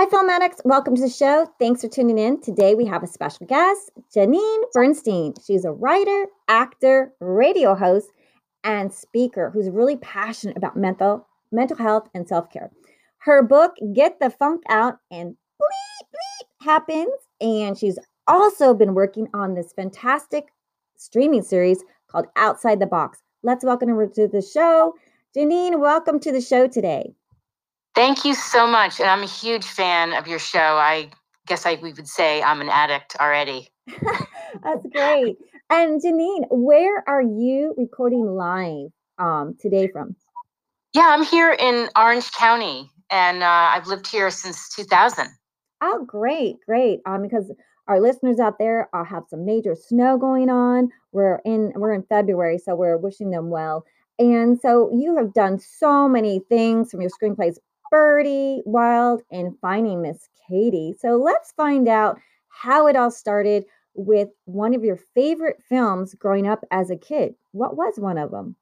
Hi, Film Addicts. Welcome to the show. Thanks for tuning in. Today we have a special guest, Janeane Bernstein. She's a writer, actor, radio host, and speaker who's really passionate about mental mental health and self-care. Her book, Get the Funk Out and Bleep Bleep happens. And she's also been working on this fantastic streaming series called Outside the Box. Let's welcome her to the show. Janeane, welcome to the show today. Thank you so much. And I'm a huge fan of your show. I guess I we would say I'm an addict already. That's great. And Janeane, where are you recording live um, today from? Yeah, I'm here in Orange County, and uh, I've lived here since 2000. Oh, great, great. Um, because our listeners out there uh, have some major snow going on. We're in we're in February, so we're wishing them well. And so you have done so many things from your screenplays Birdie, Wild, and Finding Miss Katie. So let's find out how it all started with one of your favorite films growing up as a kid. What was one of them?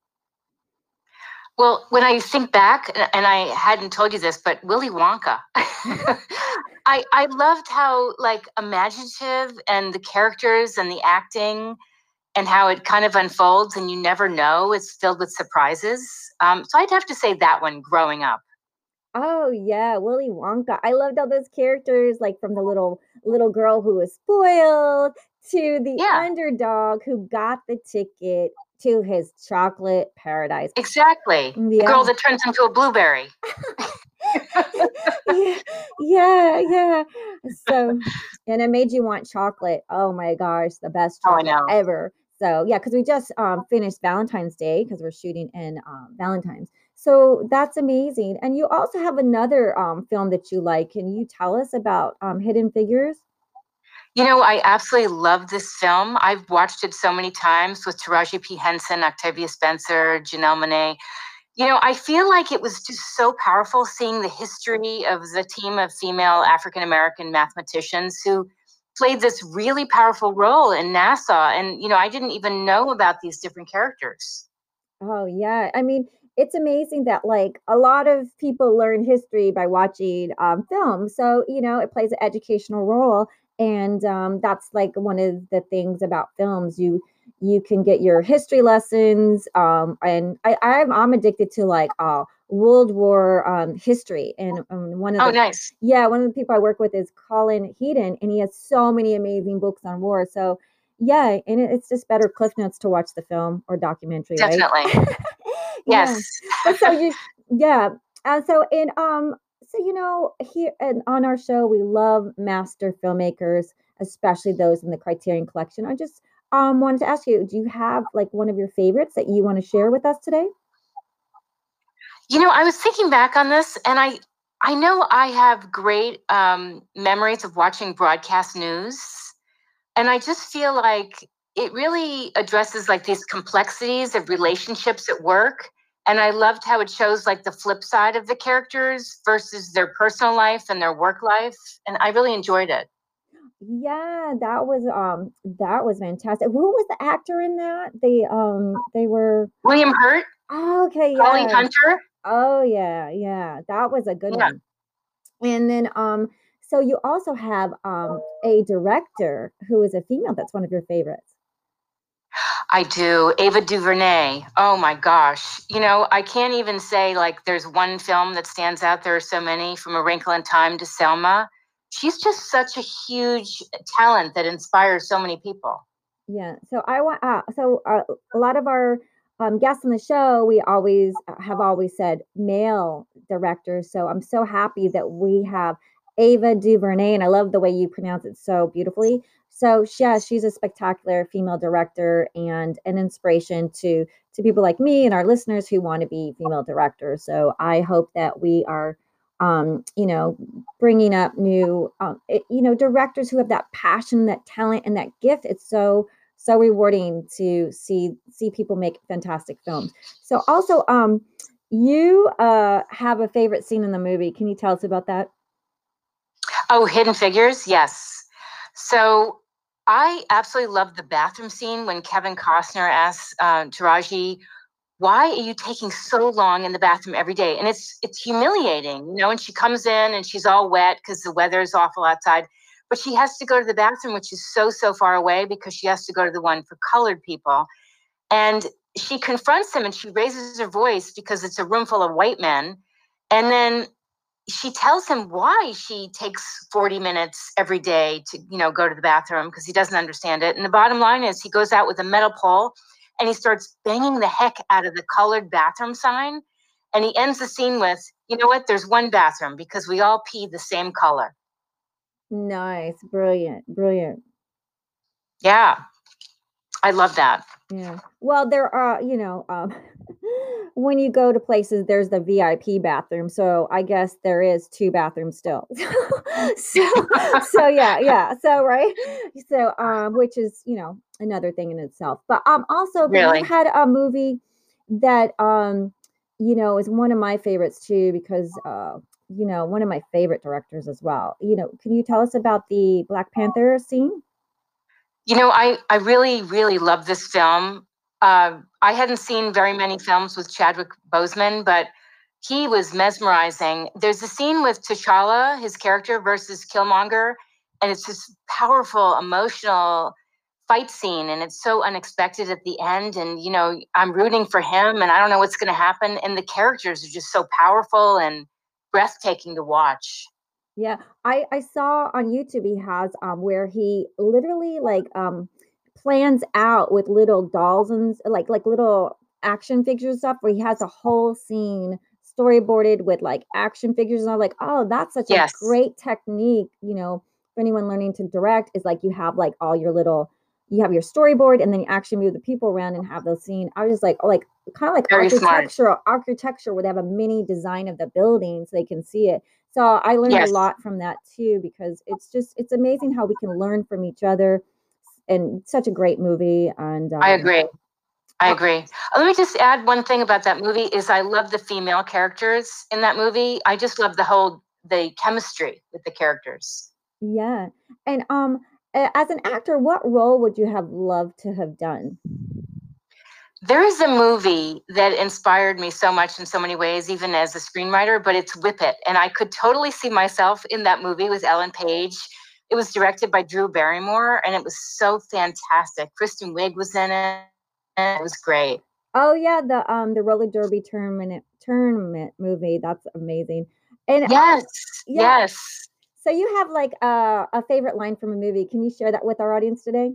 Well, when I think back, and I hadn't told you this, but Willy Wonka. I I loved how like imaginative and the characters and the acting and how it kind of unfolds and you never know. It's filled with surprises. Um, so I'd have to say that one growing up. Oh yeah, Willy Wonka. I loved all those characters, like from the little little girl who was spoiled to the Yeah, underdog who got the ticket to his chocolate paradise. exactly. The Yeah. girl that turns into a blueberry. yeah, yeah, yeah. So, and it made you want chocolate. Oh my gosh, the best Oh, I chocolate know. ever. So, yeah, because we just um, finished Valentine's Day because we're shooting in um, Valentine's. So that's amazing. And you also have another um, film that you like. Can you tell us about um, Hidden Figures? You know, I absolutely love this film. I've watched it so many times with Taraji P. Henson, Octavia Spencer, Janelle Monáe. You know, I feel like it was just so powerful seeing the history of the team of female African American mathematicians who played this really powerful role in NASA. And, you know, I didn't even know about these different characters. Oh, yeah. I mean, it's amazing that like a lot of people learn history by watching um, films. So, you know, it plays an educational role. And um, that's like one of the things about films. You you can get your history lessons. Um, and I, I'm I'm addicted to like uh, World War um, history. And um, one of Oh, the nice. yeah, one of the people I work with is Colin Heaton, and he has so many amazing books on war. So yeah, and it, it's just better cliff notes to watch the film or documentary, right? Definitely. yeah. Yes. But so you, yeah. And so in um, so you know, here and on our show, we love master filmmakers, especially those in the Criterion Collection. I just um wanted to ask you, do you have like one of your favorites that you want to share with us today? You know, I was thinking back on this, and I I know I have great um, memories of watching broadcast news, and I just feel like it really addresses like these complexities of relationships at work. And I loved how it shows like the flip side of the characters versus their personal life and their work life, and I really enjoyed it. Yeah, that was um that was fantastic. Who was the actor in that? They um they were William Hurt, oh, okay, Holly yeah. Hunter. Oh yeah, yeah. That was a good Yeah, one. And then um so you also have um a director who is a female that's one of your favorites. I do. Ava DuVernay. Oh my gosh. You know, I can't even say like there's one film that stands out. There are so many from A Wrinkle in Time to Selma. She's just such a huge talent that inspires so many people. Yeah. So I want uh, so uh, a lot of our um, guests on the show, we always uh, have always said male directors. So I'm so happy that we have Ava DuVernay, and I love the way you pronounce it so beautifully. So yeah, she's a spectacular female director and an inspiration to to people like me and our listeners who want to be female directors. So I hope that we are, um, you know, bringing up new, um, it- you know, directors who have that passion, that talent, and that gift. It's so so rewarding to see see people make fantastic films. So also, um, you uh have a favorite scene in the movie. Can you tell us about that? Oh, Hidden Figures? Yes. So I absolutely love the bathroom scene when Kevin Costner asks uh, Taraji, why are you taking so long in the bathroom every day? And it's it's humiliating, you know. And she comes in and she's all wet because the weather is awful outside, but she has to go to the bathroom, which is so so far away because she has to go to the one for colored people. And she confronts him and she raises her voice because it's a room full of white men. And then she tells him why she takes 40 minutes every day to you know go to the bathroom because he doesn't understand it. And the bottom line is he goes out with a metal pole and he starts banging the heck out of the colored bathroom sign. And he ends the scene with you know what? There's one bathroom because we all pee the same color. Nice. Brilliant. Brilliant. Yeah. I love that. Yeah. Well there are you know um when you go to places, there's the VIP bathroom. So I guess there is two bathrooms still. so, so yeah, yeah. So right. So um, which is you know another thing in itself. But um, also really? had a movie that um, you know, is one of my favorites too because uh, you know, one of my favorite directors as well. You know, can you tell us about the Black Panther scene? You know, I I really really love this film. Uh, I hadn't seen very many films with Chadwick Boseman, but he was mesmerizing. There's a scene with T'Challa, his character, versus Killmonger, and it's this powerful, emotional fight scene, and it's so unexpected at the end. And you know, I'm rooting for him, and I don't know what's going to happen. And the characters are just so powerful and breathtaking to watch. Yeah, I I saw on YouTube he has um where he literally like um plans out with little dolls and like like little action figures stuff where he has a whole scene storyboarded with like action figures and I'm like, oh, that's such yes. a great technique, you know, for anyone learning to direct is like you have like all your little you have your storyboard and then you actually move the people around and have those scene. I was just like, oh, like kind of like Very architecture, architecture where they have a mini design of the building so they can see it. So I learned yes. a lot from that too because it's just it's amazing how we can learn from each other and such a great movie. And um, I agree. I agree. Let me just add one thing about that movie is I love the female characters in that movie. I just love the whole the chemistry with the characters. Yeah. And um as an actor, what role would you have loved to have done? There is a movie that inspired me so much in so many ways, even as a screenwriter, but it's Whip It. And I could totally see myself in that movie with Ellen Page it was directed by Drew Barrymore, and it was so fantastic. Kristen Wiig was in it. And it was great. Oh yeah, the um the roller derby tournament tournament movie. That's amazing. And yes, yeah. yes. So you have like a, a favorite line from a movie. Can you share that with our audience today?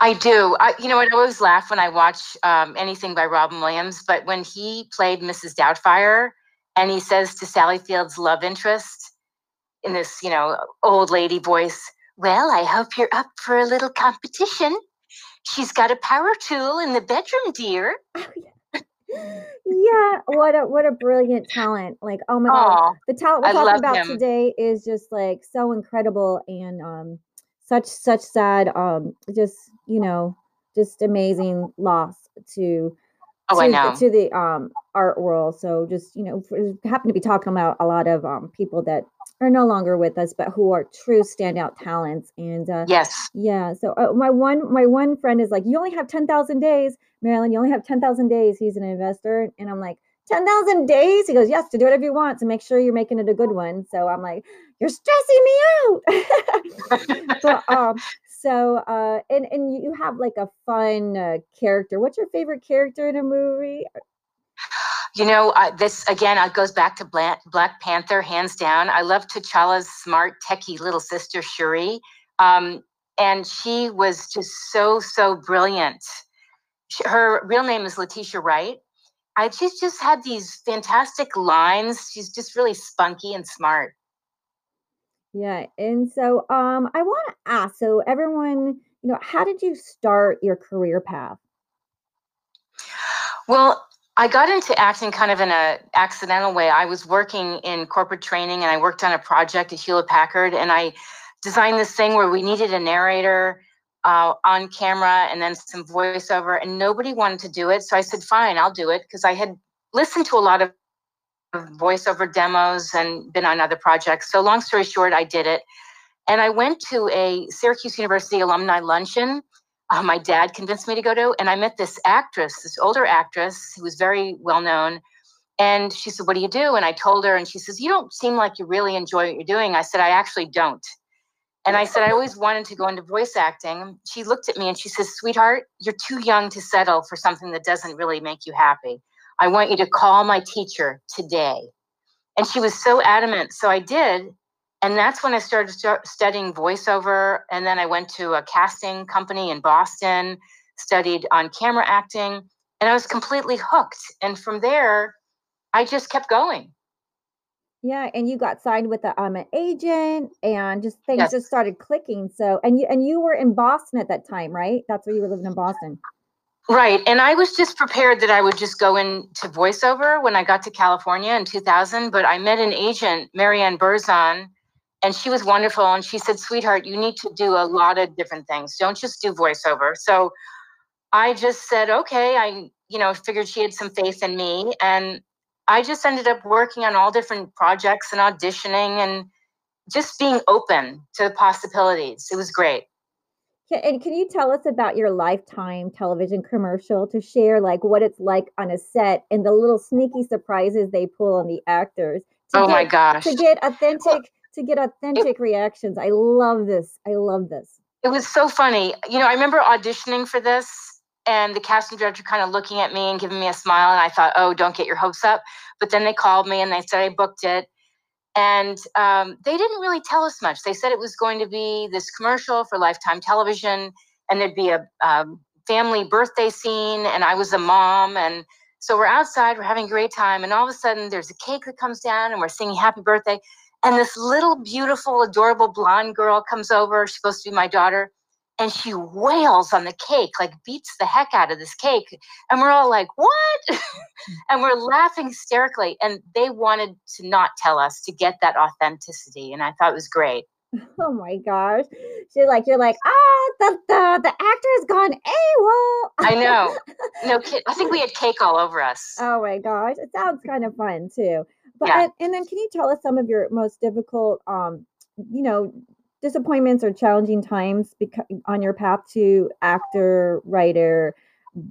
I do. I, you know, I always laugh when I watch um, anything by Robin Williams, but when he played Mrs. Doubtfire and he says to Sally Field's love interest, in this, you know, old lady voice. Well, I hope you're up for a little competition. She's got a power tool in the bedroom, dear. yeah, what a what a brilliant talent! Like, oh my god, the talent we're I talking about him. today is just like so incredible and um such such sad um just you know just amazing loss to oh, to, I know. to the um art world. So just you know, happen to be talking about a lot of um people that are no longer with us, but who are true standout talents. And uh, yes, yeah. So uh, my one my one friend is like, you only have ten thousand days, Marilyn. You only have ten thousand days. He's an investor, and I'm like, ten thousand days. He goes, yes, to do whatever you want to make sure you're making it a good one. So I'm like, you're stressing me out. but um, so uh, and and you have like a fun uh, character. What's your favorite character in a movie? You know, uh, this again it goes back to Black, Black Panther, hands down. I love T'Challa's smart, techie little sister Shuri, um, and she was just so so brilliant. She, her real name is Letitia Wright. I just just had these fantastic lines. She's just really spunky and smart. Yeah, and so um, I want to ask. So everyone, you know, how did you start your career path? Well, I got into acting kind of in a accidental way. I was working in corporate training and I worked on a project at Hewlett Packard and I designed this thing where we needed a narrator uh, on camera and then some voiceover and nobody wanted to do it. So I said, fine, I'll do it because I had listened to a lot of voiceover demos and been on other projects. So long story short, I did it. And I went to a Syracuse University alumni luncheon uh, my dad convinced me to go to. And I met this actress, this older actress who was very well known. And she said, What do you do? And I told her, and she says, You don't seem like you really enjoy what you're doing. I said, I actually don't. And I said, I always wanted to go into voice acting. She looked at me and she says, Sweetheart, you're too young to settle for something that doesn't really make you happy. I want you to call my teacher today. And she was so adamant. So I did. And that's when I started start studying voiceover. And then I went to a casting company in Boston, studied on camera acting, and I was completely hooked. And from there, I just kept going. Yeah, and you got signed with a, um, an agent, and just things yes. just started clicking. So, and you and you were in Boston at that time, right? That's where you were living in Boston. Right, and I was just prepared that I would just go into voiceover when I got to California in 2000. But I met an agent, Marianne Burzon, and she was wonderful. And she said, "Sweetheart, you need to do a lot of different things. Don't just do voiceover." So I just said, "Okay." I, you know, figured she had some faith in me, and I just ended up working on all different projects and auditioning and just being open to the possibilities. It was great. And can you tell us about your lifetime television commercial to share like what it's like on a set and the little sneaky surprises they pull on the actors? Oh get, my gosh. To get authentic to get authentic it, reactions. I love this. I love this. It was so funny. You know, I remember auditioning for this and the casting director kind of looking at me and giving me a smile and i thought oh don't get your hopes up but then they called me and they said i booked it and um, they didn't really tell us much. They said it was going to be this commercial for lifetime television and there'd be a um, family birthday scene and i was a mom and so we're outside we're having a great time and all of a sudden there's a cake that comes down and we're singing happy birthday and this little beautiful adorable blonde girl comes over. She's supposed to be my daughter and she wails on the cake, like beats the heck out of this cake. And we're all like, what? and we're laughing hysterically. And they wanted to not tell us to get that authenticity. And I thought it was great. Oh my gosh. She's like, you're like, ah, the, the, the actor has gone AWOL. I know. No kid. I think we had cake all over us. Oh my gosh. It sounds kind of fun too. But yeah. and, and then can you tell us some of your most difficult um, you know, disappointments or challenging times beca- on your path to actor, writer,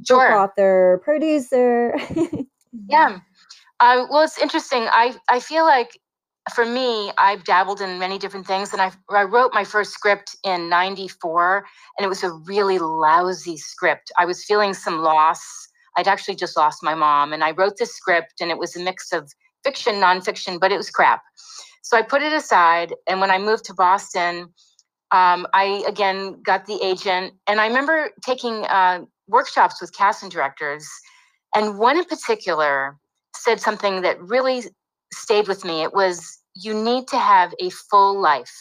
sure. book author, producer? yeah. Uh, well, it's interesting. I, I feel like for me, I've dabbled in many different things, and I, I wrote my first script in '94, and it was a really lousy script. I was feeling some loss. I'd actually just lost my mom, and I wrote this script, and it was a mix of fiction, nonfiction, but it was crap. So I put it aside. And when I moved to Boston, um, I again got the agent. And I remember taking uh, workshops with casting directors. And one in particular said something that really stayed with me. It was, you need to have a full life.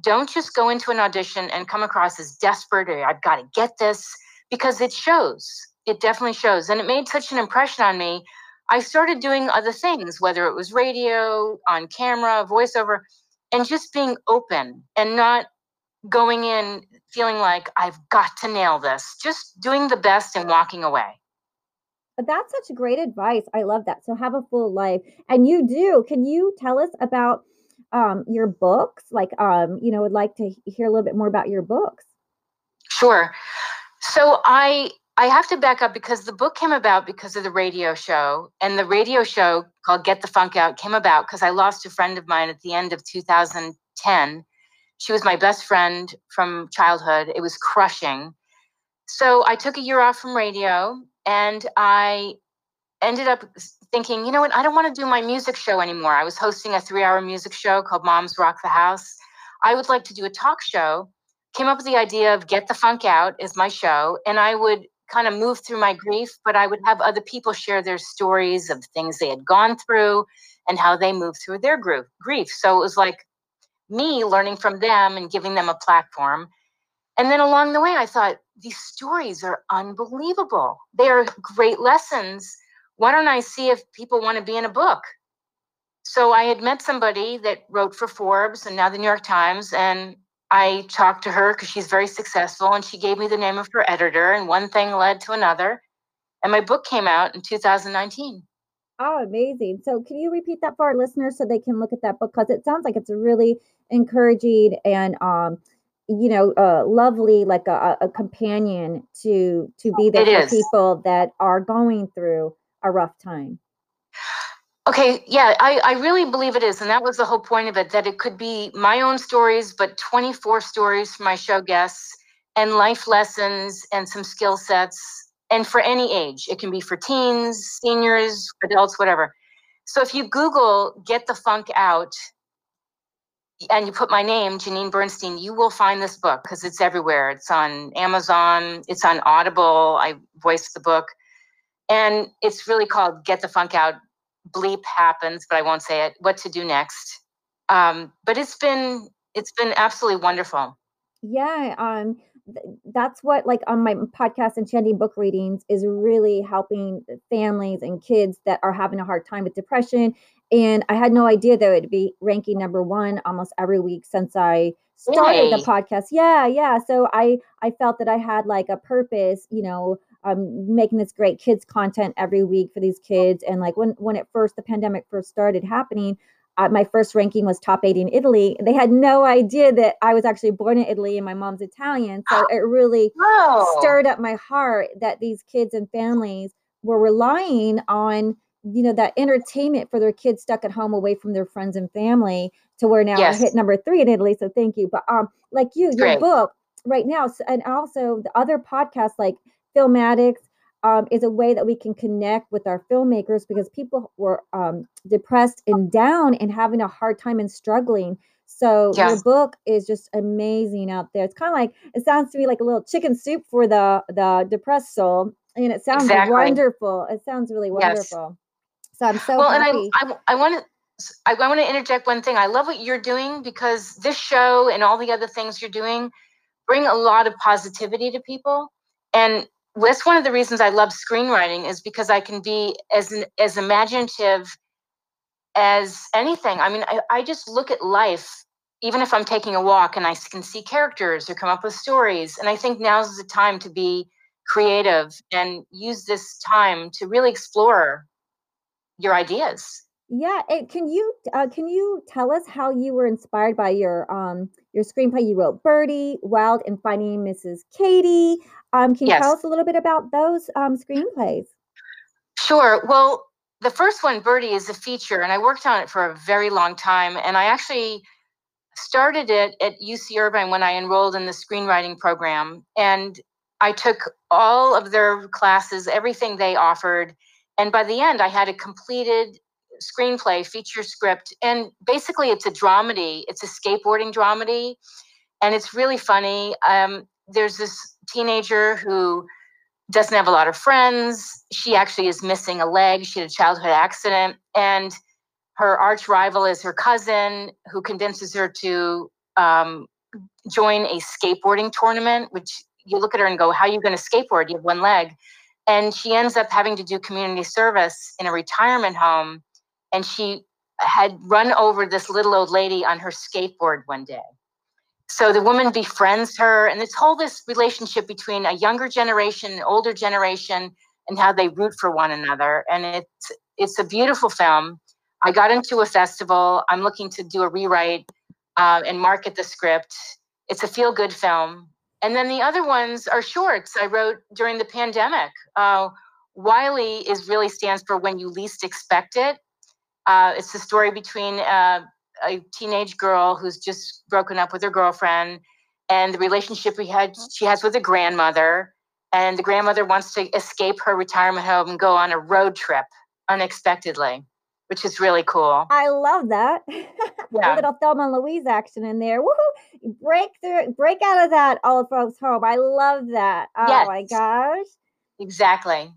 Don't just go into an audition and come across as desperate or I've got to get this because it shows. It definitely shows. And it made such an impression on me I started doing other things, whether it was radio, on camera, voiceover, and just being open and not going in feeling like I've got to nail this, just doing the best and walking away. But that's such great advice. I love that. So have a full life. And you do. Can you tell us about um, your books? Like, um, you know, would like to hear a little bit more about your books. Sure. So I I have to back up because the book came about because of the radio show. And the radio show called Get the Funk Out came about because I lost a friend of mine at the end of 2010. She was my best friend from childhood. It was crushing. So I took a year off from radio and I ended up thinking, you know what, I don't want to do my music show anymore. I was hosting a three hour music show called Moms Rock the House. I would like to do a talk show came up with the idea of Get the Funk Out as my show, and I would kind of move through my grief, but I would have other people share their stories of things they had gone through and how they moved through their grief. So it was like me learning from them and giving them a platform. And then along the way, I thought, these stories are unbelievable. They are great lessons. Why don't I see if people want to be in a book? So I had met somebody that wrote for Forbes and now the New York Times, and I talked to her because she's very successful and she gave me the name of her editor, and one thing led to another. And my book came out in 2019. Oh, amazing. So, can you repeat that for our listeners so they can look at that book? Because it sounds like it's really encouraging and um, you know uh, lovely like a, a companion to to be there It for is. people that are going through a rough time Okay, yeah, I, I really believe it is. And that was the whole point of it that it could be my own stories, but 24 stories from my show guests and life lessons and some skill sets. And for any age, it can be for teens, seniors, adults, whatever. So if you Google Get the Funk Out and you put my name, Janeane Bernstein, you will find this book because it's everywhere. It's on Amazon, it's on Audible. I voiced the book. And it's really called Get the Funk Out bleep happens, but I won't say it. What to do next? Um, but it's been it's been absolutely wonderful. Yeah, um, that's what like on my podcast, and Enchanting Book Readings, is really helping families and kids that are having a hard time with depression. And I had no idea that it would be ranking number one almost every week since I started the podcast. Yeah, yeah. So I I felt that I had like a purpose, you know, um, making this great kids content every week for these kids. And like when when it first the pandemic first started happening, uh, my first ranking was top eight in Italy. They had no idea that I was actually born in Italy and my mom's Italian. So it really Oh, stirred up my heart that these kids and families were relying on you know that entertainment for their kids stuck at home away from their friends and family to where now Yes. I hit number three in Italy. So thank you. But um, like you, your Great. book right now, and also the other podcasts like Film Addicts. Um, is a way that we can connect with our filmmakers because people were um, depressed and down and having a hard time and struggling. So your book is just amazing out there. It's kind of like it sounds to me like a little chicken soup for the the depressed soul, and it sounds Exactly. wonderful. It sounds really Yes. wonderful. So I'm so well, and happy. I I, I want to. I, I want to interject one thing. I love what you're doing because this show and all the other things you're doing bring a lot of positivity to people. And that's one of the reasons I love screenwriting is because I can be as as imaginative as anything. I mean, I, I just look at life, even if I'm taking a walk and I can see characters or come up with stories. And I think now's the time to be creative and use this time to really explore your ideas. Yeah, and can you uh, can you tell us how you were inspired by your um your screenplay you wrote, Birdie, Wild, and Finding Mrs. Katie? Um, can you tell us a little bit about those um screenplays? Sure. Well, the first one, Birdie, is a feature, and I worked on it for a very long time. And I actually started it at UC Irvine when I enrolled in the screenwriting program. And I took all of their classes, everything they offered. And by the end, I had a completed screenplay, feature script. And basically, it's a dramedy, it's a skateboarding dramedy. And it's really funny. Um, there's this teenager who doesn't have a lot of friends. She actually is missing a leg. She had a childhood accident. And her arch rival is her cousin, who convinces her to um, join a skateboarding tournament, which you look at her and go, How are you going to skateboard? You have one leg. And she ends up having to do community service in a retirement home. And she had run over this little old lady on her skateboard one day. So the woman befriends her, and it's whole this relationship between a younger generation, and older generation, and how they root for one another. And it's it's a beautiful film. I got into a festival. I'm looking to do a rewrite uh, and market the script. It's a feel good film. And then the other ones are shorts I wrote during the pandemic. Uh, Wiley is really stands for when you least expect it. Uh, it's the story between uh, a teenage girl who's just broken up with her girlfriend and the relationship we had she has with her grandmother and the grandmother wants to escape her retirement home and go on a road trip unexpectedly which is really cool I love that. Yeah. a little Thelma and Louise action in there. Woohoo! Break through, break out of that old folks home. I love that. Oh my gosh. exactly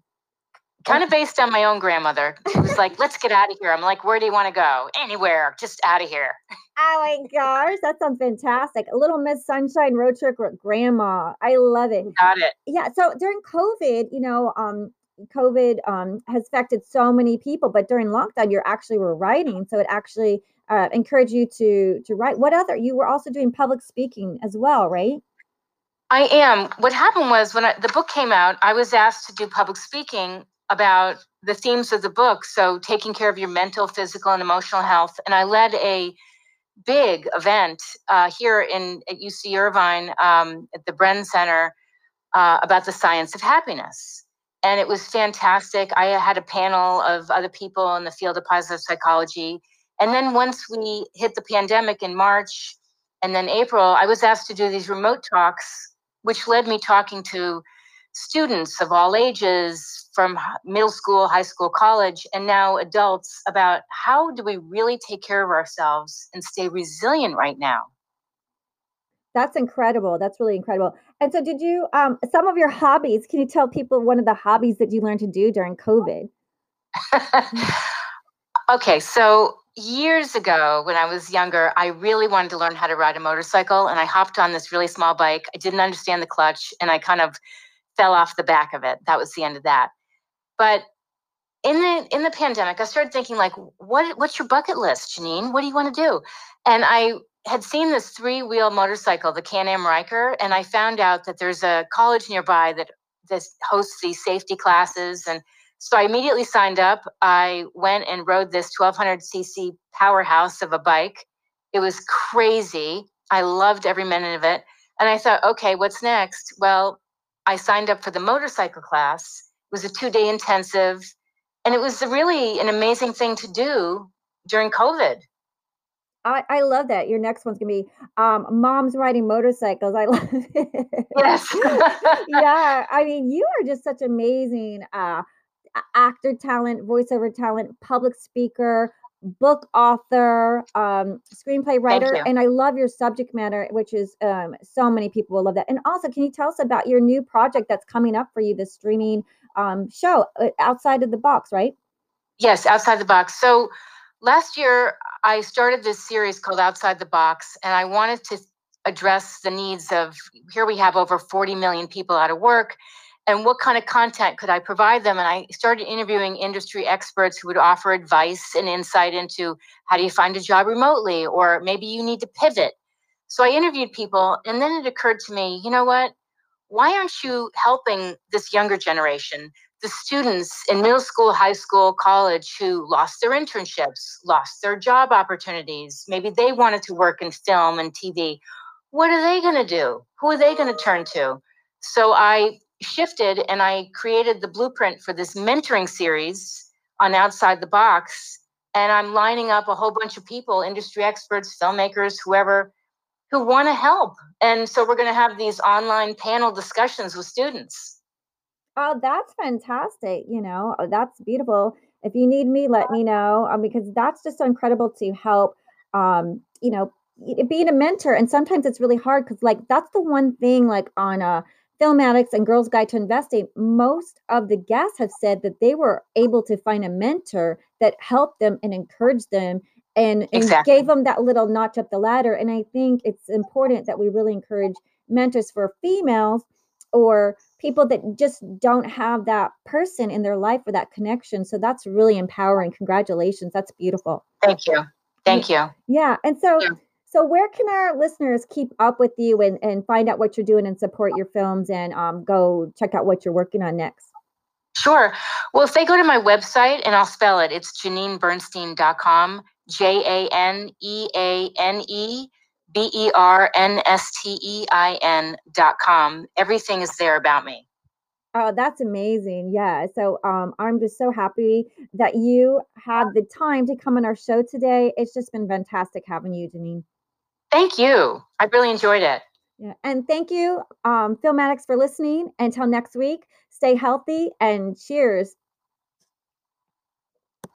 kind of based on my own grandmother she was like let's get out of here i'm like where do you want to go anywhere just out of here Oh my gosh, that sounds fantastic. A little Miss Sunshine road trip with grandma. I love it. got it Yeah, so during COVID, you know, um COVID um has affected so many people, but during lockdown you actually were writing, so it actually uh, encouraged you to to write. What other? You were also doing public speaking as well, right? I am. What happened was when I, the book came out, I was asked to do public speaking about the themes of the book. So, taking care of your mental, physical, and emotional health. And I led a big event uh, here in at UC Irvine um, at the Bren Center uh, about the science of happiness. And it was fantastic. I had a panel of other people in the field of positive psychology. And then once we hit the pandemic in March and then April, I was asked to do these remote talks, which led me talking to students of all ages from middle school, high school, college, and now adults about how do we really take care of ourselves and stay resilient right now. That's incredible. That's really incredible. And so, did you, um, some of your hobbies, can you tell people one of the hobbies that you learned to do during COVID? okay. So, years ago when I was younger, I really wanted to learn how to ride a motorcycle. And I hopped on this really small bike. I didn't understand the clutch and I kind of fell off the back of it. That was the end of that. But in the in the pandemic, I started thinking like, what what's your bucket list, Janeane? What do you want to do? And I had seen this three wheel motorcycle, the Can Am Ryker, and I found out that there's a college nearby that this hosts these safety classes. And so I immediately signed up. I went and rode this 1200 cc powerhouse of a bike. It was crazy. I loved every minute of it. And I thought, okay, what's next? Well, I signed up for the motorcycle class. It was a two day intensive. And it was really an amazing thing to do during COVID. I, I love that. Your next one's gonna be um, moms riding motorcycles. I love it. Yes. yeah. I mean, you are just such amazing uh, actor talent, voiceover talent, public speaker, book author, um, screenplay writer, and I love your subject matter, which is um, so many people will love that. And also, can you tell us about your new project that's coming up for you, the streaming um, show, uh, Outside of the Box, right? Yes, Outside the Box. So last year, I started this series called Outside the Box, and I wanted to address the needs of here we have over 40 million people out of work and what kind of content could I provide them? And I started interviewing industry experts who would offer advice and insight into how do you find a job remotely, or maybe you need to pivot. So I interviewed people, and then it occurred to me, you know what? Why aren't you helping this younger generation the students in middle school, high school, college who lost their internships, lost their job opportunities. Maybe they wanted to work in film and TV. What are they going to do? Who are they going to turn to? So I shifted and I created the blueprint for this mentoring series on Outside the Box. And I'm lining up a whole bunch of people, industry experts, filmmakers, whoever, who want to help. And so we're going to have these online panel discussions with students. Oh, that's fantastic. You know, oh, that's beautiful. If you need me, let me know um, because that's just so incredible to help, um, you know, being a mentor. And sometimes it's really hard because, like, that's the one thing, like, on a Film Addicts and Girls Guide to Investing, most of the guests have said that they were able to find a mentor that helped them and encouraged them and, and exactly. gave them that little notch up the ladder. And I think it's important that we really encourage mentors for females or people that just don't have that person in their life or that connection. So that's really empowering. Congratulations. That's beautiful. Thank you. Thank you. Yeah. And so yeah. So where can our listeners keep up with you and, and find out what you're doing and support your films and um, go check out what you're working on next? Sure. Well, if they go to my website and I'll spell it, it's janeanebernstein.com, J A N E A N E B E R N S T E I N dot com. Everything is there about me. Oh, that's amazing. Yeah. So um, I'm just so happy that you had the time to come on our show today. It's just been fantastic having you, Janeane. Thank you. I really enjoyed it. Yeah. And thank you, um, Film Addicts, for listening. Until next week, stay healthy and cheers.